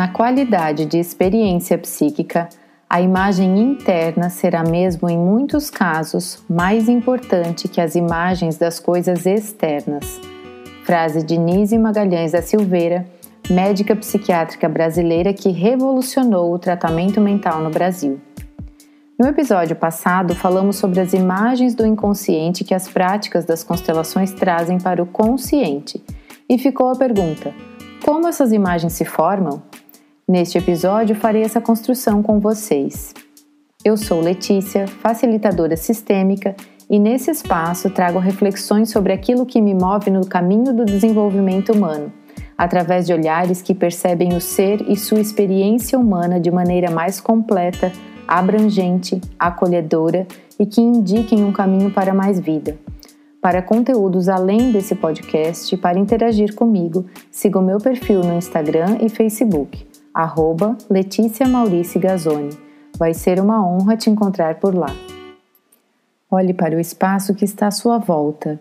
Na qualidade de experiência psíquica, a imagem interna será mesmo em muitos casos mais importante que as imagens das coisas externas. Frase de Nise Magalhães da Silveira, médica psiquiátrica brasileira que revolucionou o tratamento mental no Brasil. No episódio passado, falamos sobre as imagens do inconsciente que as práticas das constelações trazem para o consciente. E ficou a pergunta: como essas imagens se formam? Neste episódio, farei essa construção com vocês. Eu sou Letícia, facilitadora sistêmica, e nesse espaço trago reflexões sobre aquilo que me move no caminho do desenvolvimento humano, através de olhares que percebem o ser e sua experiência humana de maneira mais completa, abrangente, acolhedora e que indiquem um caminho para mais vida. Para conteúdos além desse podcast e para interagir comigo, siga o meu perfil no Instagram e Facebook arroba Letícia Maurice Gazzoni. Vai ser uma honra te encontrar por lá. Olhe para o espaço que está à sua volta.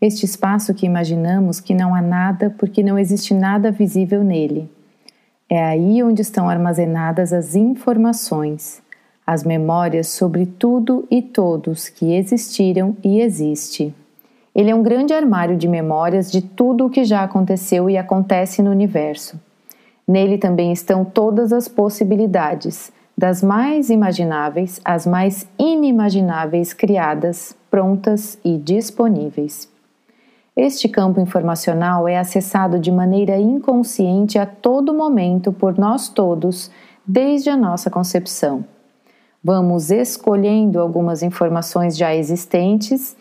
Este espaço que imaginamos que não há nada porque não existe nada visível nele. É aí onde estão armazenadas as informações, as memórias sobre tudo e todos que existiram e existe. Ele é um grande armário de memórias de tudo o que já aconteceu e acontece no universo. Nele também estão todas as possibilidades, das mais imagináveis às mais inimagináveis criadas, prontas e disponíveis. Este campo informacional é acessado de maneira inconsciente a todo momento por nós todos, desde a nossa concepção. Vamos escolhendo algumas informações já existentes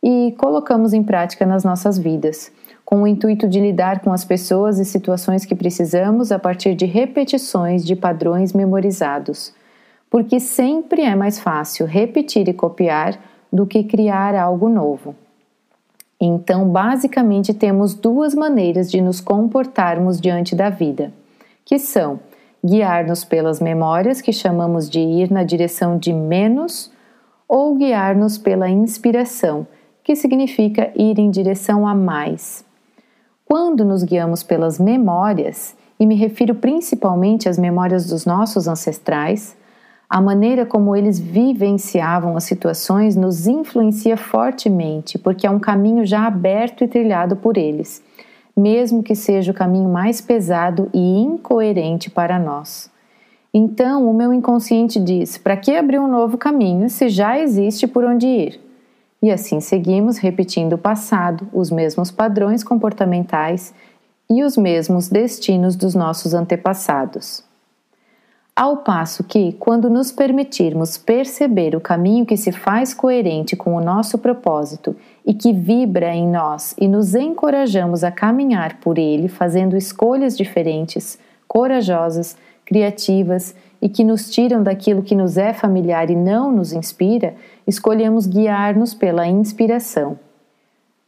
e colocamos em prática nas nossas vidas com o intuito de lidar com as pessoas e situações que precisamos a partir de repetições de padrões memorizados. Porque sempre é mais fácil repetir e copiar do que criar algo novo. Então, basicamente, temos duas maneiras de nos comportarmos diante da vida, que são guiar-nos pelas memórias, que chamamos de ir na direção de menos, ou guiar-nos pela inspiração, que significa ir em direção a mais. Quando nos guiamos pelas memórias, e me refiro principalmente às memórias dos nossos ancestrais, a maneira como eles vivenciavam as situações nos influencia fortemente, porque é um caminho já aberto e trilhado por eles, mesmo que seja o caminho mais pesado e incoerente para nós. Então, o meu inconsciente diz: para que abrir um novo caminho se já existe por onde ir? E assim seguimos repetindo o passado, os mesmos padrões comportamentais e os mesmos destinos dos nossos antepassados. Ao passo que, quando nos permitirmos perceber o caminho que se faz coerente com o nosso propósito e que vibra em nós e nos encorajamos a caminhar por ele fazendo escolhas diferentes, corajosas, criativas e que nos tiram daquilo que nos é familiar e não nos inspira, escolhemos guiar-nos pela inspiração.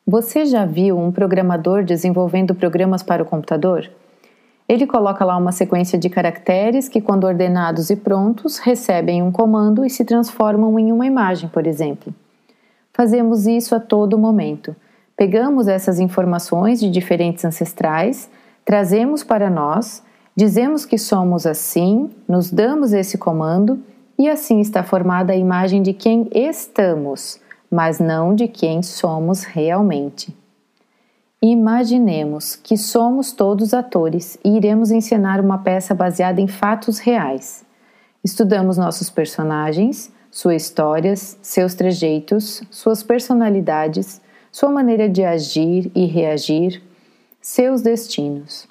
Você já viu um programador desenvolvendo programas para o computador? Ele coloca lá uma sequência de caracteres que, quando ordenados e prontos, recebem um comando e se transformam em uma imagem, por exemplo. Fazemos isso a todo momento. Pegamos essas informações de diferentes ancestrais, trazemos para nós, dizemos que somos assim, nos damos esse comando e assim está formada a imagem de quem estamos, mas não de quem somos realmente. Imaginemos que somos todos atores e iremos encenar uma peça baseada em fatos reais. Estudamos nossos personagens, suas histórias, seus trejeitos, suas personalidades, sua maneira de agir e reagir, seus destinos.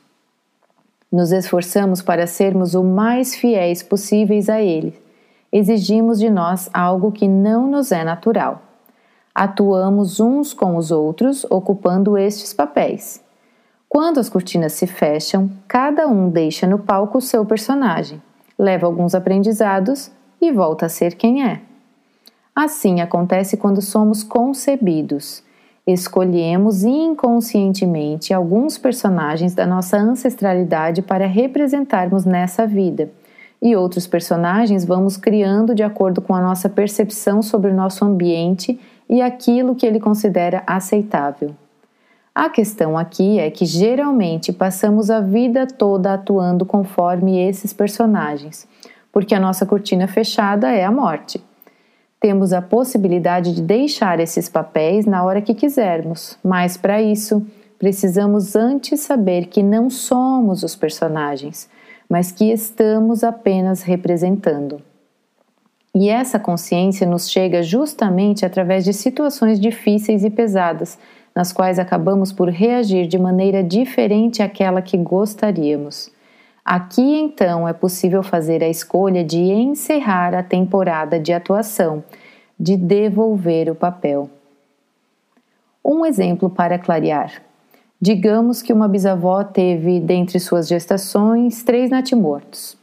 Nos esforçamos para sermos o mais fiéis possíveis a ele exigimos de nós algo que não nos é natural. Atuamos uns com os outros, ocupando estes papéis. Quando as cortinas se fecham, cada um deixa no palco o seu personagem, leva alguns aprendizados e volta a ser quem é. Assim acontece quando somos concebidos. Escolhemos inconscientemente alguns personagens da nossa ancestralidade para representarmos nessa vida e outros personagens vamos criando de acordo com a nossa percepção sobre o nosso ambiente e aquilo que ele considera aceitável. A questão aqui é que geralmente passamos a vida toda atuando conforme esses personagens, porque a nossa cortina fechada é a morte. Temos a possibilidade de deixar esses papéis na hora que quisermos, mas para isso precisamos antes saber que não somos os personagens, mas que estamos apenas representando. E essa consciência nos chega justamente através de situações difíceis e pesadas, nas quais acabamos por reagir de maneira diferente àquela que gostaríamos. Aqui então é possível fazer a escolha de encerrar a temporada de atuação, de devolver o papel. Um exemplo para clarear. Digamos que uma bisavó teve, dentre suas gestações, três natimortos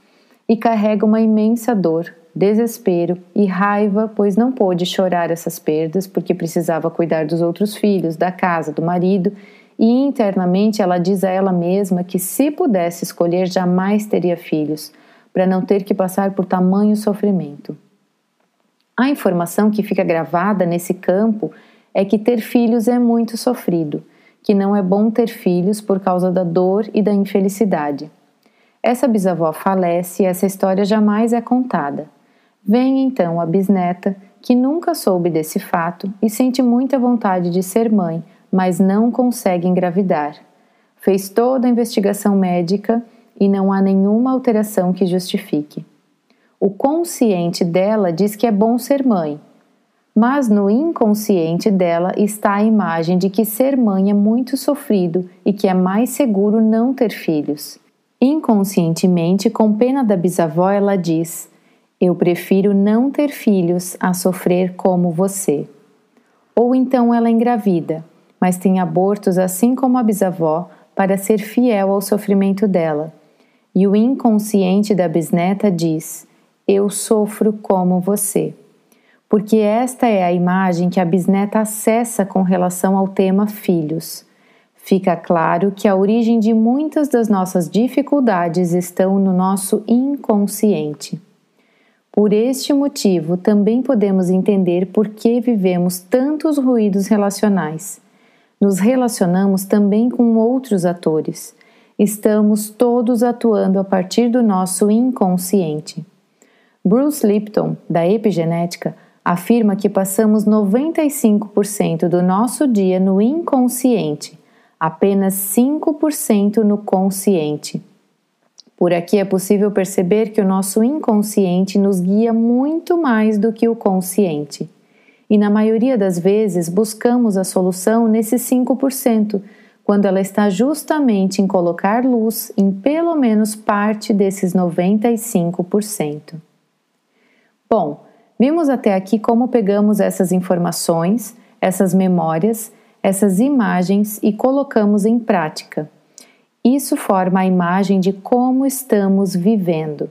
e carrega uma imensa dor, desespero e raiva, pois não pôde chorar essas perdas porque precisava cuidar dos outros filhos, da casa, do marido e internamente ela diz a ela mesma que se pudesse escolher jamais teria filhos, para não ter que passar por tamanho sofrimento. A informação que fica gravada nesse campo é que ter filhos é muito sofrido, que não é bom ter filhos por causa da dor e da infelicidade. Essa bisavó falece e essa história jamais é contada. Vem então a bisneta, que nunca soube desse fato e sente muita vontade de ser mãe mas não consegue engravidar. Fez toda a investigação médica e não há nenhuma alteração que justifique. O consciente dela diz que é bom ser mãe, mas no inconsciente dela está a imagem de que ser mãe é muito sofrido e que é mais seguro não ter filhos. Inconscientemente, com pena da bisavó, ela diz: Eu prefiro não ter filhos a sofrer como você. Ou então ela engravida mas tem abortos assim como a bisavó para ser fiel ao sofrimento dela. E o inconsciente da bisneta diz: Eu sofro como você. Porque esta é a imagem que a bisneta acessa com relação ao tema filhos. Fica claro que a origem de muitas das nossas dificuldades estão no nosso inconsciente. Por este motivo, também podemos entender por que vivemos tantos ruídos relacionais nos relacionamos também com outros atores. Estamos todos atuando a partir do nosso inconsciente. Bruce Lipton, da epigenética, afirma que passamos 95% do nosso dia no inconsciente, apenas 5% no consciente. Por aqui é possível perceber que o nosso inconsciente nos guia muito mais do que o consciente e na maioria das vezes buscamos a solução nesses 5%, quando ela está justamente em colocar luz em pelo menos parte desses 95%. Bom, vimos até aqui como pegamos essas informações, essas memórias, essas imagens e colocamos em prática. Isso forma a imagem de como estamos vivendo.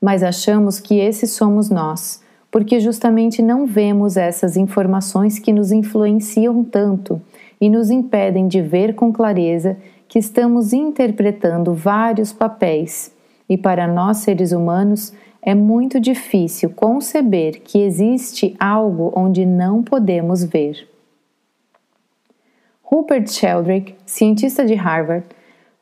Mas achamos que esse somos nós porque justamente não vemos essas informações que nos influenciam tanto e nos impedem de ver com clareza que estamos interpretando vários papéis. E para nós seres humanos é muito difícil conceber que existe algo onde não podemos ver. Rupert Sheldrake, cientista de Harvard,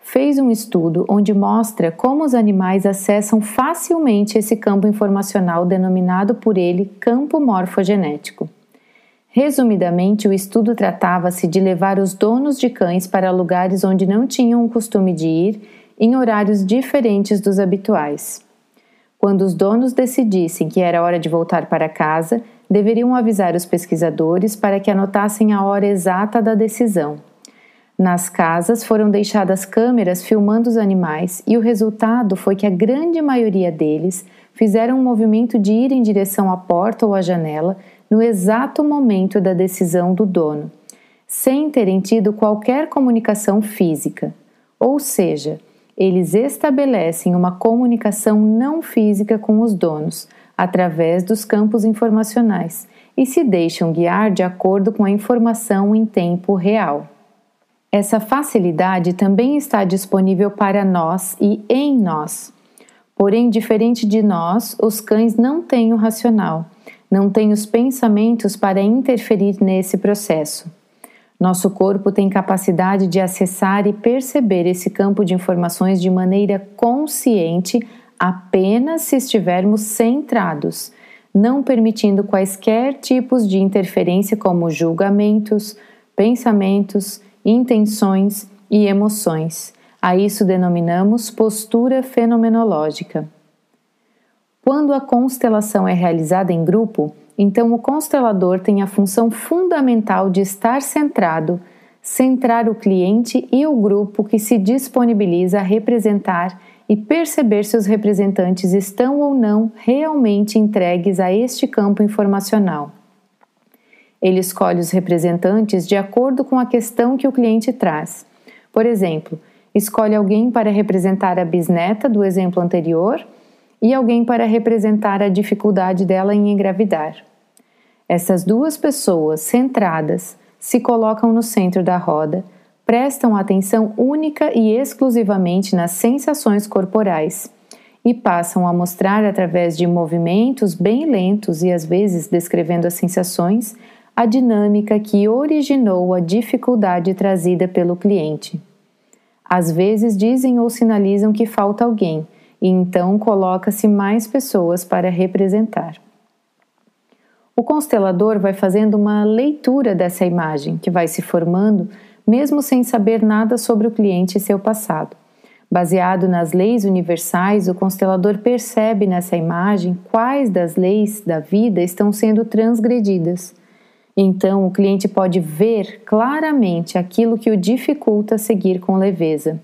fez um estudo onde mostra como os animais acessam facilmente esse campo informacional denominado por ele campo morfogenético. Resumidamente, o estudo tratava-se de levar os donos de cães para lugares onde não tinham o costume de ir em horários diferentes dos habituais. Quando os donos decidissem que era hora de voltar para casa, deveriam avisar os pesquisadores para que anotassem a hora exata da decisão. Nas casas foram deixadas câmeras filmando os animais e o resultado foi que a grande maioria deles fizeram um movimento de ir em direção à porta ou à janela no exato momento da decisão do dono, sem terem tido qualquer comunicação física. Ou seja, eles estabelecem uma comunicação não física com os donos, através dos campos informacionais, e se deixam guiar de acordo com a informação em tempo real. Essa facilidade também está disponível para nós e em nós. Porém, diferente de nós, os cães não têm o racional, não têm os pensamentos para interferir nesse processo. Nosso corpo tem capacidade de acessar e perceber esse campo de informações de maneira consciente apenas se estivermos centrados, não permitindo quaisquer tipos de interferência como julgamentos, pensamentos, intenções e emoções. A isso denominamos postura fenomenológica. Quando a constelação é realizada em grupo, então o constelador tem a função fundamental de estar centrado, centrar o cliente e o grupo que se disponibiliza a representar e perceber se os representantes estão ou não realmente entregues a este campo informacional. Ele escolhe os representantes de acordo com a questão que o cliente traz. Por exemplo, escolhe alguém para representar a bisneta do exemplo anterior e alguém para representar a dificuldade dela em engravidar. Essas duas pessoas centradas se colocam no centro da roda prestam atenção única e exclusivamente nas sensações corporais e passam a mostrar através de movimentos bem lentos e às vezes descrevendo as sensações a dinâmica que originou a dificuldade trazida pelo cliente. Às vezes dizem ou sinalizam que falta alguém e então coloca-se mais pessoas para representar. O constelador vai fazendo uma leitura dessa imagem que vai se formando mesmo sem saber nada sobre o cliente e seu passado. Baseado nas leis universais, o constelador percebe nessa imagem quais das leis da vida estão sendo transgredidas. Então, o cliente pode ver claramente aquilo que o dificulta seguir com leveza.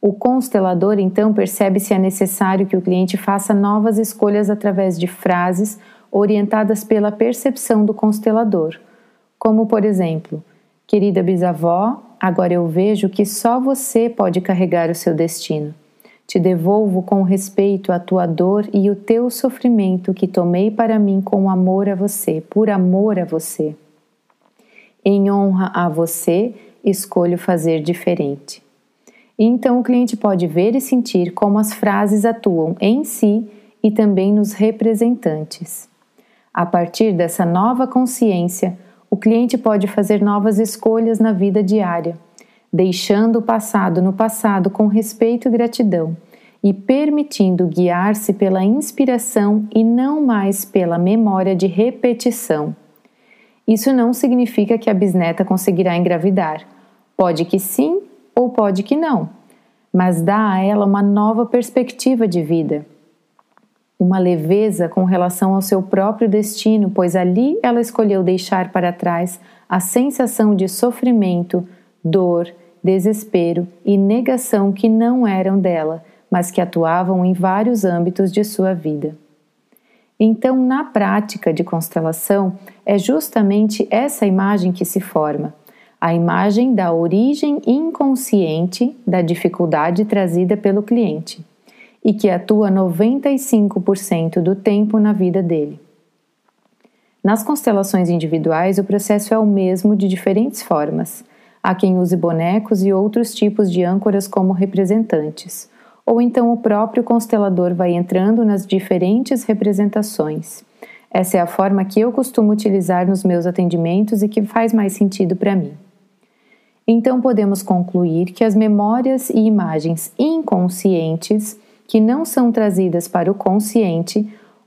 O constelador então percebe se é necessário que o cliente faça novas escolhas através de frases orientadas pela percepção do constelador, como, por exemplo, Querida bisavó, agora eu vejo que só você pode carregar o seu destino. Te devolvo com respeito a tua dor e o teu sofrimento que tomei para mim com amor a você, por amor a você. Em honra a você, escolho fazer diferente. Então o cliente pode ver e sentir como as frases atuam em si e também nos representantes. A partir dessa nova consciência, o cliente pode fazer novas escolhas na vida diária, deixando o passado no passado com respeito e gratidão e permitindo guiar-se pela inspiração e não mais pela memória de repetição. Isso não significa que a bisneta conseguirá engravidar. Pode que sim ou pode que não, mas dá a ela uma nova perspectiva de vida uma leveza com relação ao seu próprio destino, pois ali ela escolheu deixar para trás a sensação de sofrimento, dor, desespero e negação que não eram dela, mas que atuavam em vários âmbitos de sua vida. Então, na prática de constelação, é justamente essa imagem que se forma, a imagem da origem inconsciente da dificuldade trazida pelo cliente e que atua 95% do tempo na vida dele. Nas constelações individuais, o processo é o mesmo de diferentes formas. Há quem use bonecos e outros tipos de âncoras como representantes, ou então o próprio constelador vai entrando nas diferentes representações. Essa é a forma que eu costumo utilizar nos meus atendimentos e que faz mais sentido para mim. Então podemos concluir que as memórias e imagens inconscientes que não são trazidas para o consciente,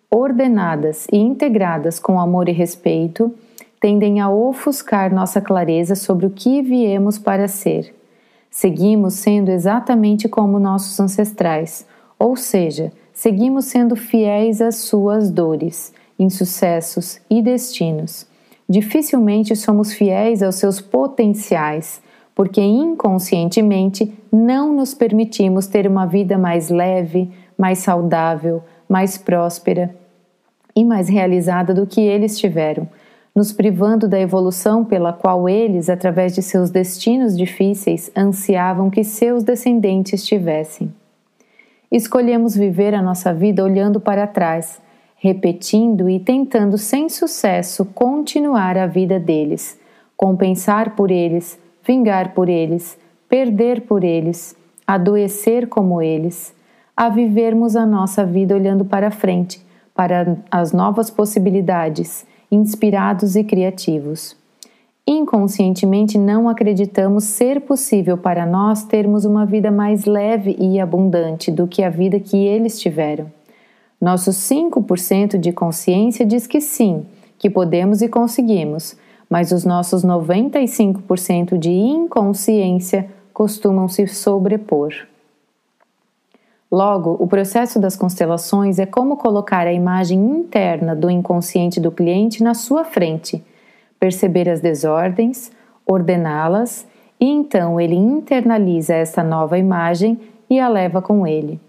ordenadas e integradas com amor e respeito, tendem a ofuscar nossa clareza sobre o que viemos para ser. Seguimos sendo exatamente como nossos ancestrais, ou seja, seguimos sendo fiéis às suas dores, insucessos e destinos. Dificilmente somos fiéis aos seus potenciais, porque inconscientemente não nos permitimos ter uma vida mais leve, mais saudável, mais próspera e mais realizada do que eles tiveram, nos privando da evolução pela qual eles, através de seus destinos difíceis, ansiavam que seus descendentes tivessem. Escolhemos viver a nossa vida olhando para trás, repetindo e tentando sem sucesso continuar a vida deles, compensar por eles, vingar por eles, perder por eles, adoecer como eles, a vivermos a nossa vida olhando para frente, para as novas possibilidades, inspirados e criativos. Inconscientemente não acreditamos ser possível para nós termos uma vida mais leve e abundante do que a vida que eles tiveram. Nosso 5% de consciência diz que sim, que podemos e conseguimos, mas os nossos 95% de inconsciência costumam se sobrepor. Logo, o processo das constelações é como colocar a imagem interna do inconsciente do cliente na sua frente perceber as desordens, ordená-las e então ele internaliza esta nova imagem e a leva com ele.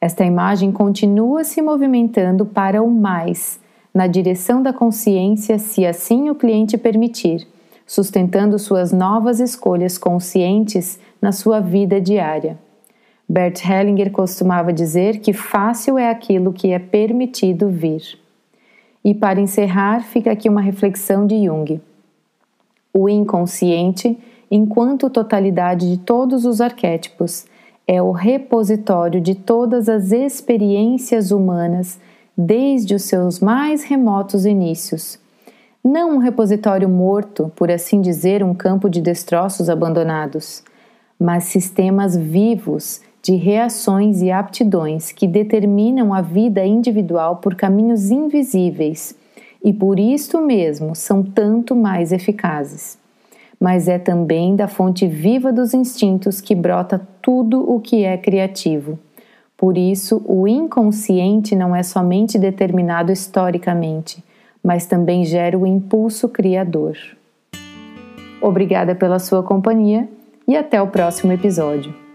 Esta imagem continua se movimentando para o mais, na direção da consciência, se assim o cliente permitir, sustentando suas novas escolhas conscientes na sua vida diária. Bert Hellinger costumava dizer que fácil é aquilo que é permitido vir. E para encerrar, fica aqui uma reflexão de Jung. O inconsciente, enquanto totalidade de todos os arquétipos, é o repositório de todas as experiências humanas desde os seus mais remotos inícios. Não um repositório morto, por assim dizer, um campo de destroços abandonados, mas sistemas vivos de reações e aptidões que determinam a vida individual por caminhos invisíveis e por isso mesmo são tanto mais eficazes. Mas é também da fonte viva dos instintos que brota tudo o que é criativo. Por isso, o inconsciente não é somente determinado historicamente, mas também gera o impulso criador. Obrigada pela sua companhia e até o próximo episódio.